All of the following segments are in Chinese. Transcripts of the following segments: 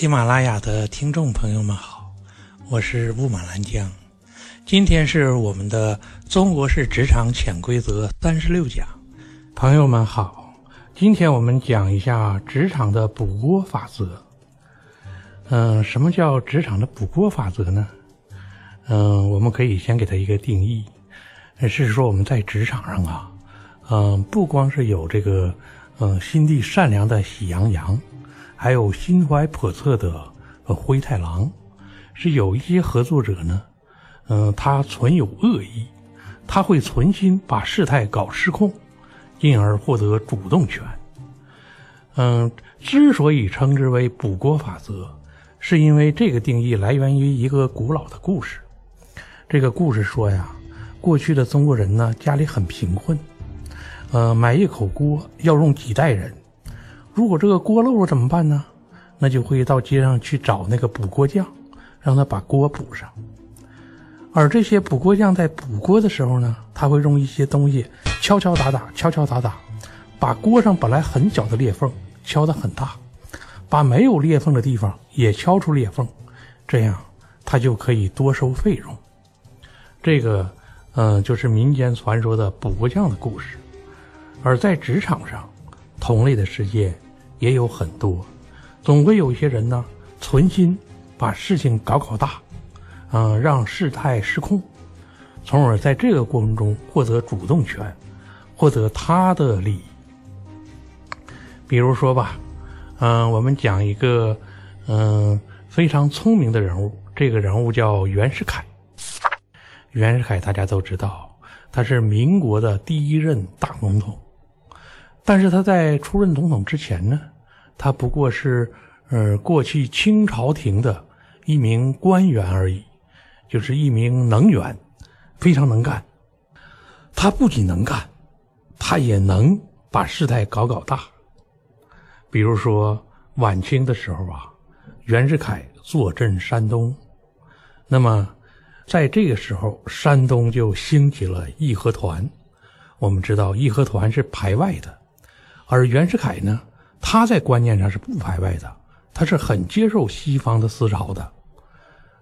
喜马拉雅的听众朋友们好，我是雾满兰江，今天是我们的中国式职场潜规则三十六讲。朋友们好，今天我们讲一下职场的补锅法则。嗯，什么叫职场的补锅法则呢？嗯，我们可以先给它一个定义，是说我们在职场上啊，嗯，不光是有这个，嗯，心地善良的喜羊羊。还有心怀叵测的灰太狼，是有一些合作者呢，嗯，他存有恶意，他会存心把事态搞失控，进而获得主动权。嗯，之所以称之为补锅法则，是因为这个定义来源于一个古老的故事。这个故事说呀，过去的中国人呢，家里很贫困，呃，买一口锅要用几代人。如果这个锅漏了怎么办呢？那就会到街上去找那个补锅匠，让他把锅补上。而这些补锅匠在补锅的时候呢，他会用一些东西敲敲打打，敲敲打打，把锅上本来很小的裂缝敲得很大，把没有裂缝的地方也敲出裂缝，这样他就可以多收费用。这个，嗯，就是民间传说的补锅匠的故事。而在职场上，同类的世界也有很多，总会有一些人呢，存心把事情搞搞大，嗯，让事态失控，从而在这个过程中获得主动权，获得他的利益。比如说吧，嗯，我们讲一个嗯非常聪明的人物，这个人物叫袁世凯。袁世凯大家都知道，他是民国的第一任大总统。但是他在出任总统之前呢，他不过是，呃，过去清朝廷的一名官员而已，就是一名能员，非常能干。他不仅能干，他也能把事态搞搞大。比如说晚清的时候啊，袁世凯坐镇山东，那么在这个时候，山东就兴起了义和团。我们知道义和团是排外的。而袁世凯呢，他在观念上是不排外的，他是很接受西方的思潮的。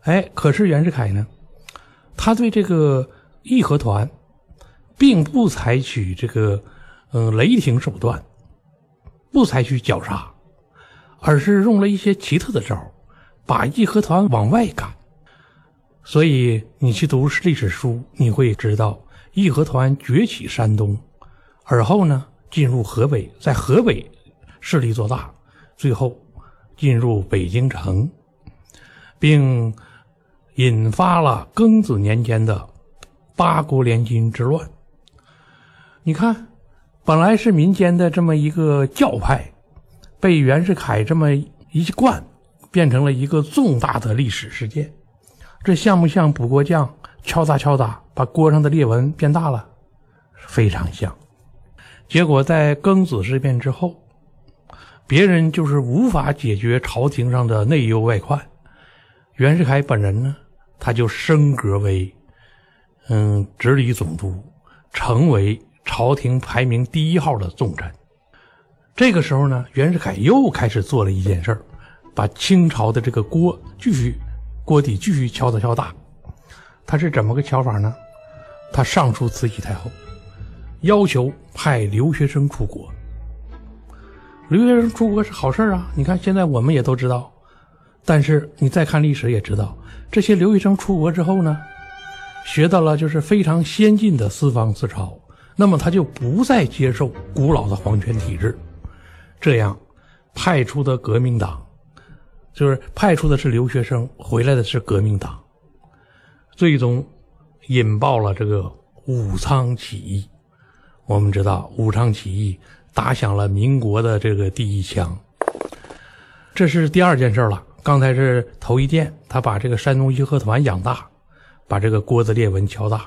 哎，可是袁世凯呢，他对这个义和团，并不采取这个嗯雷霆手段，不采取绞杀，而是用了一些奇特的招把义和团往外赶。所以你去读历史书，你会知道义和团崛起山东，而后呢。进入河北，在河北势力做大，最后进入北京城，并引发了庚子年间的八国联军之乱。你看，本来是民间的这么一个教派，被袁世凯这么一贯，变成了一个重大的历史事件。这像不像补锅匠敲打敲打，把锅上的裂纹变大了？非常像。结果在庚子事变之后，别人就是无法解决朝廷上的内忧外患，袁世凯本人呢，他就升格为，嗯，直隶总督，成为朝廷排名第一号的重臣。这个时候呢，袁世凯又开始做了一件事儿，把清朝的这个锅继续锅底继续敲打敲大。他是怎么个敲法呢？他上书慈禧太后。要求派留学生出国，留学生出国是好事啊！你看，现在我们也都知道，但是你再看历史也知道，这些留学生出国之后呢，学到了就是非常先进的四方思潮，那么他就不再接受古老的皇权体制，这样派出的革命党，就是派出的是留学生，回来的是革命党，最终引爆了这个武昌起义。我们知道武昌起义打响了民国的这个第一枪，这是第二件事了。刚才是头一件，他把这个山东义和团养大，把这个锅子裂纹敲大，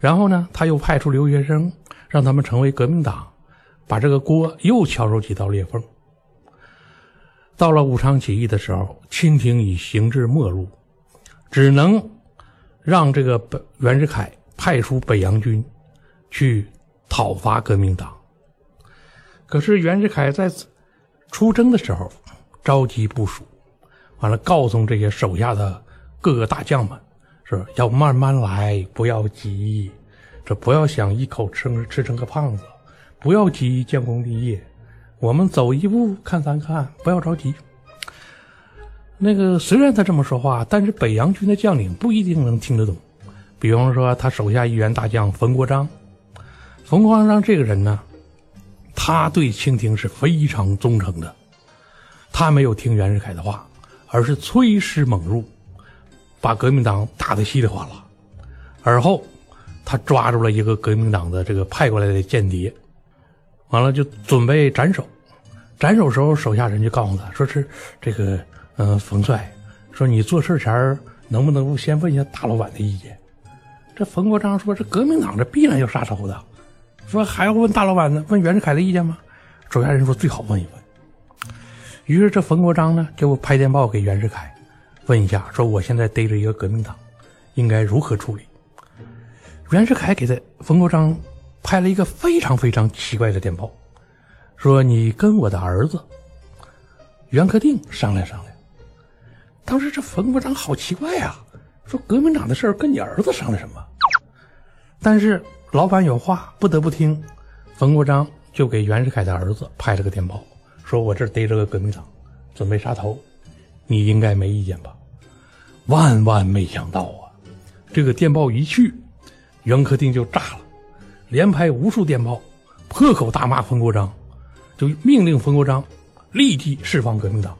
然后呢，他又派出留学生，让他们成为革命党，把这个锅又敲出几道裂缝。到了武昌起义的时候，清廷已行至末路，只能让这个北袁世凯派出北洋军去。讨伐革命党，可是袁世凯在出征的时候着急部署，完了告诉这些手下的各个大将们，是要慢慢来，不要急，这不要想一口吃吃成个胖子，不要急建功立业，我们走一步看三看，不要着急。那个虽然他这么说话，但是北洋军的将领不一定能听得懂。比方说，他手下一员大将冯国璋，冯国璋这个人呢，他对清廷是非常忠诚的，他没有听袁世凯的话，而是催师猛入，把革命党打得稀里哗啦。而后，他抓住了一个革命党的这个派过来的间谍，完了就准备斩首。斩首时候，手下人就告诉他说：“是这个，嗯，冯帅，说你做事前能不能先问一下大老板的意见？”这冯国璋说：“这革命党这必然要杀头的，说还要问大老板呢？问袁世凯的意见吗？”手下人说：“最好问一问。”于是这冯国璋呢就拍电报给袁世凯，问一下说：“我现在逮着一个革命党，应该如何处理？”袁世凯给他冯国璋拍了一个非常非常奇怪的电报，说：“你跟我的儿子袁克定商量商量。”当时这冯国璋好奇怪呀，说：“革命党的事跟你儿子商量什么？”但是老板有话不得不听，冯国璋就给袁世凯的儿子拍了个电报，说我这逮着个革命党，准备杀头，你应该没意见吧？万万没想到啊，这个电报一去，袁克定就炸了，连拍无数电报，破口大骂冯国璋，就命令冯国璋立即释放革命党。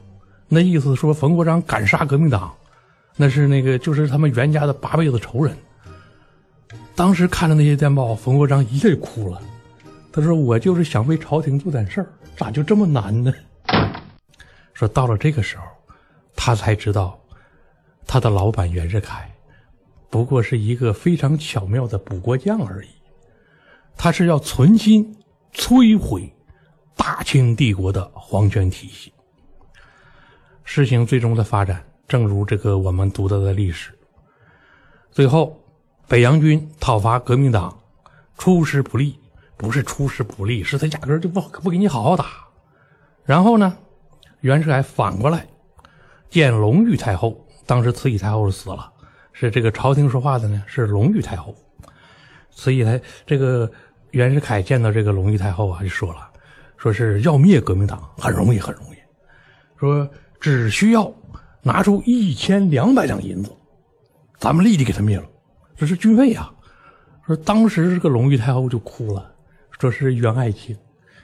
那意思说冯国璋敢杀革命党，那是那个就是他们袁家的八辈子仇人。当时看着那些电报，冯国璋一下就哭了。他说：“我就是想为朝廷做点事儿，咋就这么难呢？”说到了这个时候，他才知道，他的老板袁世凯不过是一个非常巧妙的补锅匠而已。他是要存心摧毁大清帝国的皇权体系。事情最终的发展，正如这个我们读到的历史，最后。北洋军讨伐革命党，出师不利，不是出师不利，是他压根就不不给你好好打。然后呢，袁世凯反过来见隆裕太后，当时慈禧太后是死了，是这个朝廷说话的呢，是隆裕太后。慈禧太这个袁世凯见到这个隆裕太后啊，就说了，说是要灭革命党很容易，很容易，说只需要拿出一千两百两银子，咱们立即给他灭了。这是军费呀！说当时这个隆裕太后就哭了，说是袁爱卿，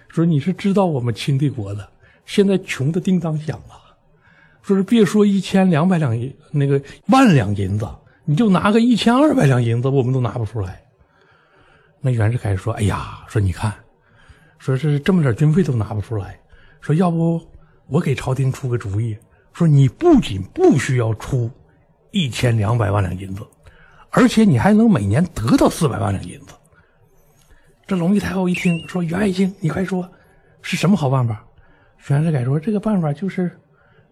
说你是知道我们清帝国的，现在穷的叮当响了，说是别说一千两百两银那个万两银子，你就拿个一千二百两银子，我们都拿不出来。那袁世凯说：“哎呀，说你看，说是这么点军费都拿不出来，说要不我给朝廷出个主意，说你不仅不需要出一千两百万两银子。”而且你还能每年得到四百万两银子。这隆裕太后一听说袁爱卿，你快说，是什么好办法？袁世凯说：“这个办法就是，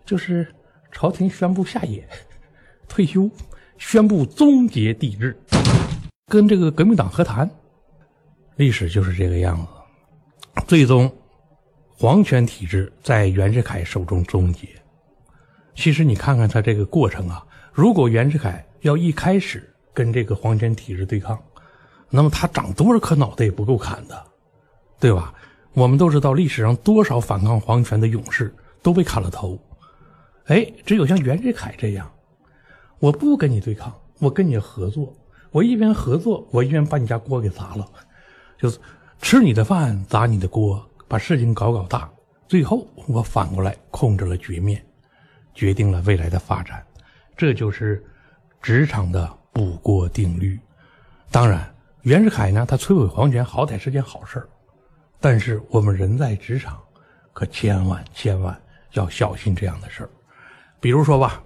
就是朝廷宣布下野，退休，宣布终结帝制，跟这个革命党和谈。历史就是这个样子。最终，皇权体制在袁世凯手中终结。其实你看看他这个过程啊，如果袁世凯要一开始。跟这个皇权体制对抗，那么他长多少颗脑袋也不够砍的，对吧？我们都知道历史上多少反抗皇权的勇士都被砍了头，哎，只有像袁世凯这样，我不跟你对抗，我跟你合作，我一边合作，我一边把你家锅给砸了，就是吃你的饭砸你的锅，把事情搞搞大，最后我反过来控制了局面，决定了未来的发展，这就是职场的。不过定律，当然，袁世凯呢，他摧毁皇权好歹是件好事但是我们人在职场，可千万千万要小心这样的事儿。比如说吧，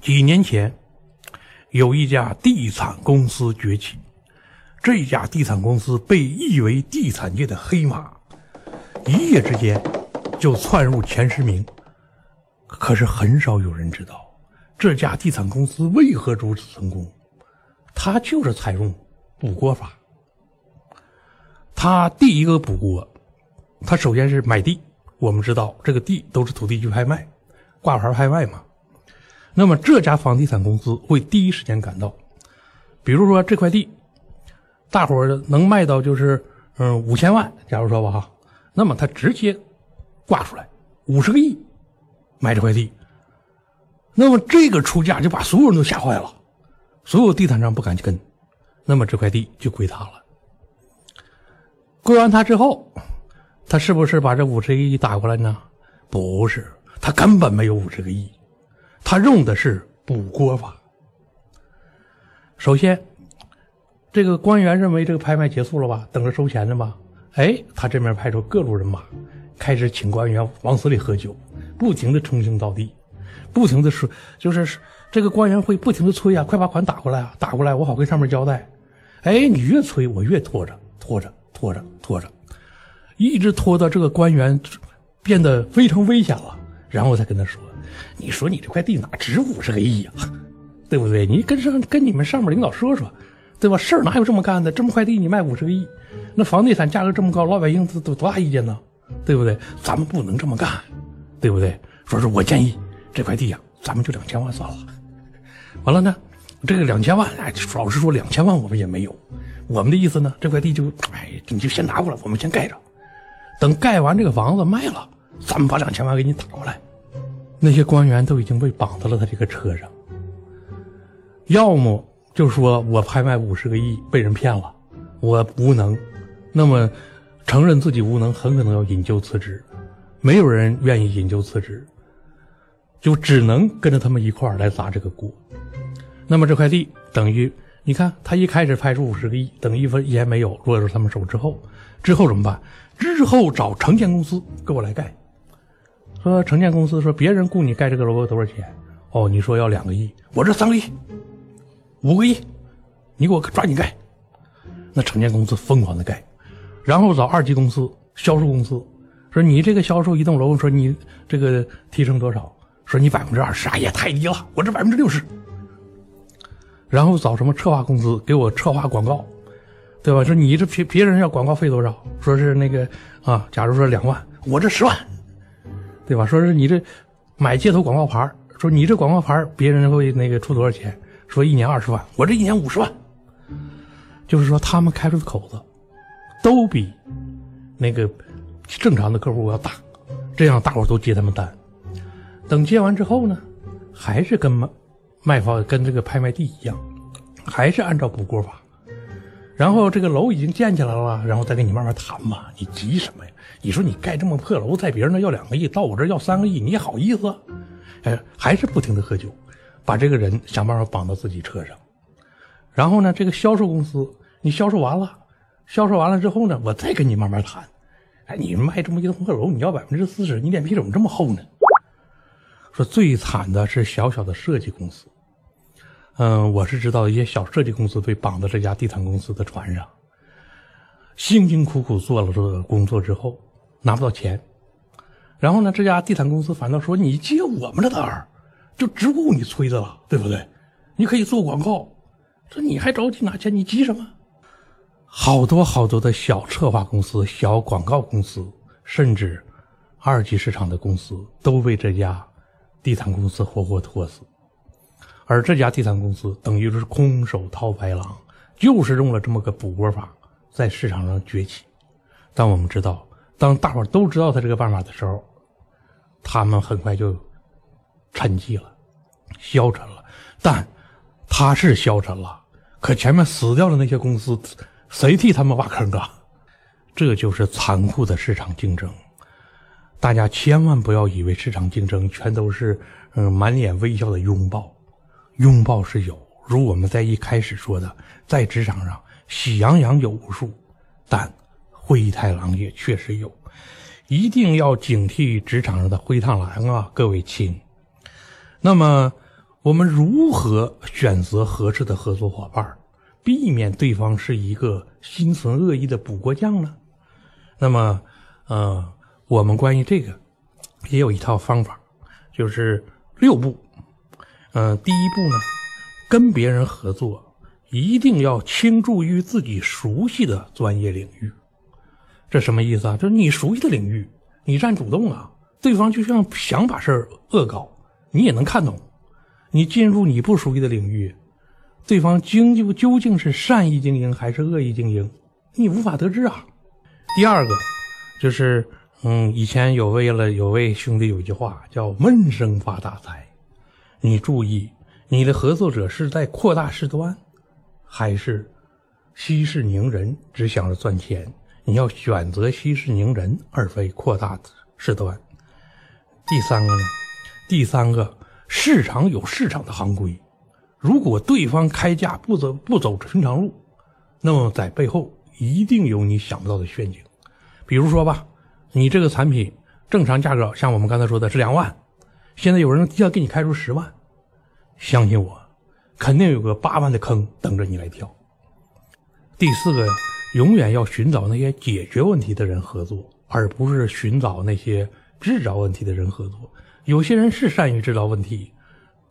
几年前有一家地产公司崛起，这家地产公司被誉为地产界的黑马，一夜之间就窜入前十名。可是很少有人知道。这家地产公司为何如此成功？他就是采用补锅法。他第一个补锅，他首先是买地。我们知道这个地都是土地局拍卖，挂牌拍卖嘛。那么这家房地产公司会第一时间赶到，比如说这块地，大伙儿能卖到就是嗯五千万，假如说吧哈，那么他直接挂出来五十个亿买这块地，那么这个出价就把所有人都吓坏了，所有地产商不敢去跟，那么这块地就归他了。归完他之后，他是不是把这五十个亿打过来呢？不是，他根本没有五十个亿。他用的是补锅法。首先，这个官员认为这个拍卖结束了吧，等着收钱呢吧？哎，他这边派出各路人马，开始请官员往死里喝酒，不停的称兄道弟，不停的说，就是这个官员会不停的催啊，快把款打过来啊，打过来，我好跟上面交代。哎，你越催，我越拖着，拖着，拖着，拖着，一直拖到这个官员变得非常危险了，然后我才跟他说。你说你这块地哪值五十个亿呀，对不对？你跟上跟你们上面领导说说，对吧？事儿哪有这么干的？这么块地你卖五十个亿，那房地产价格这么高，老百姓都多大意见呢？对不对？咱们不能这么干，对不对？说是我建议这块地呀，咱们就两千万算了。完了呢，这个两千万，哎，老实说，两千万我们也没有。我们的意思呢，这块地就哎，你就先拿过来，我们先盖着，等盖完这个房子卖了，咱们把两千万给你打过来。那些官员都已经被绑到了他这个车上，要么就说我拍卖五十个亿被人骗了，我无能，那么承认自己无能，很可能要引咎辞职，没有人愿意引咎辞职，就只能跟着他们一块儿来砸这个锅。那么这块地等于你看，他一开始拍出五十个亿，等一分钱没有落入他们手之后，之后怎么办？之后找城建公司给我来盖。说城建公司说别人雇你盖这个楼多少钱？哦，你说要两个亿，我这三个亿，五个亿，你给我抓紧盖。那城建公司疯狂的盖，然后找二级公司、销售公司，说你这个销售一栋楼，说你这个提成多少？说你百分之二十，哎呀，太低了，我这百分之六十。然后找什么策划公司给我策划广告，对吧？说你这别别人要广告费多少？说是那个啊，假如说两万，我这十万。对吧？说是你这买街头广告牌说你这广告牌别人会那个出多少钱？说一年二十万，我这一年五十万。就是说他们开出的口子都比那个正常的客户要大，这样大伙都接他们单。等接完之后呢，还是跟卖卖方跟这个拍卖地一样，还是按照补锅法。然后这个楼已经建起来了，然后再跟你慢慢谈嘛，你急什么呀？你说你盖这么破楼，在别人那要两个亿，到我这要三个亿，你好意思？哎，还是不停的喝酒，把这个人想办法绑到自己车上。然后呢，这个销售公司，你销售完了，销售完了之后呢，我再跟你慢慢谈。哎，你卖这么一栋破楼，你要百分之四十，你脸皮怎么这么厚呢？说最惨的是小小的设计公司。嗯，我是知道一些小设计公司被绑到这家地产公司的船上，辛辛苦苦做了这个工作之后拿不到钱，然后呢，这家地产公司反倒说你接我们的单儿，就只顾你催的了，对不对？你可以做广告，这你还着急拿钱？你急什么？好多好多的小策划公司、小广告公司，甚至二级市场的公司，都被这家地产公司活活拖死。而这家地产公司等于是空手套白狼，就是用了这么个补锅法，在市场上崛起。但我们知道，当大伙都知道他这个办法的时候，他们很快就沉寂了，消沉了。但他是消沉了，可前面死掉的那些公司，谁替他们挖坑啊？这就是残酷的市场竞争。大家千万不要以为市场竞争全都是嗯满脸微笑的拥抱。拥抱是有，如我们在一开始说的，在职场上喜羊羊有无数，但灰太狼也确实有，一定要警惕职场上的灰太狼啊，各位亲。那么，我们如何选择合适的合作伙伴，避免对方是一个心存恶意的补锅匠呢？那么，呃，我们关于这个也有一套方法，就是六步。嗯，第一步呢，跟别人合作一定要倾注于自己熟悉的专业领域。这什么意思啊？就是你熟悉的领域，你占主动啊。对方就像想把事儿恶搞，你也能看懂。你进入你不熟悉的领域，对方究究究竟是善意经营还是恶意经营，你无法得知啊。第二个就是，嗯，以前有为了有位兄弟有一句话叫“闷声发大财”，你注意，你的合作者是在扩大事端，还是息事宁人，只想着赚钱？你要选择息事宁人，而非扩大事端。第三个呢？第三个，市场有市场的行规，如果对方开价不走不走寻常路，那么在背后一定有你想不到的陷阱。比如说吧，你这个产品正常价格像我们刚才说的是两万，现在有人要给你开出十万，相信我，肯定有个八万的坑等着你来跳。第四个，永远要寻找那些解决问题的人合作，而不是寻找那些制造问题的人合作。有些人是善于制造问题，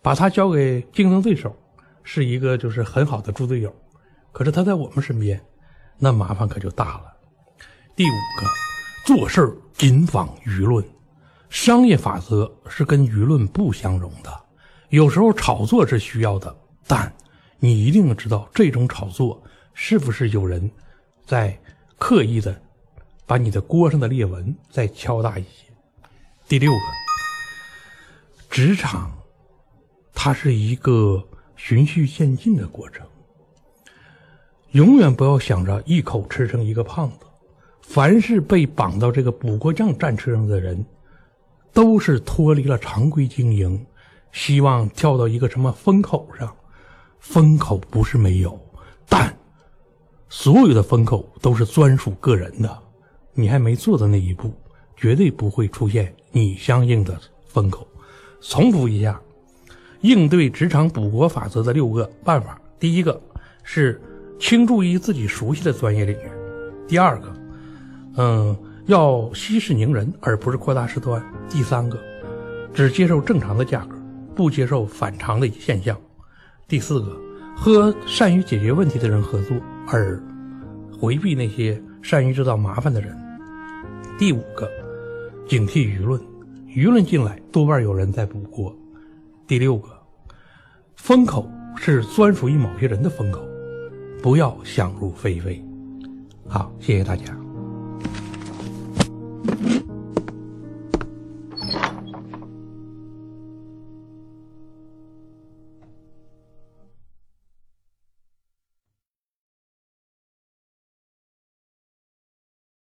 把他交给竞争对手，是一个就是很好的猪队友。可是他在我们身边，那麻烦可就大了。第五个，做事谨防舆论。商业法则是跟舆论不相容的，有时候炒作是需要的，但你一定知道这种炒作是不是有人在刻意的把你的锅上的裂纹再敲大一些。第六个，职场它是一个循序渐进的过程，永远不要想着一口吃成一个胖子。凡是被绑到这个补锅匠战车上的人，都是脱离了常规经营，希望跳到一个什么风口上。风口不是没有，但所有的风口都是专属个人的。你还没做到那一步，绝对不会出现你相应的风口。重复一下，应对职场补锅法则的六个办法：第一个是倾注于自己熟悉的专业领域；第二个，嗯，要息事宁人，而不是扩大事端；第三个，只接受正常的价格，不接受反常的现象；第四个，和善于解决问题的人合作，而回避那些善于制造麻烦的人；第五个，警惕舆论。舆论进来，多半有人在补锅。第六个，风口是专属于某些人的风口，不要想入非非。好，谢谢大家。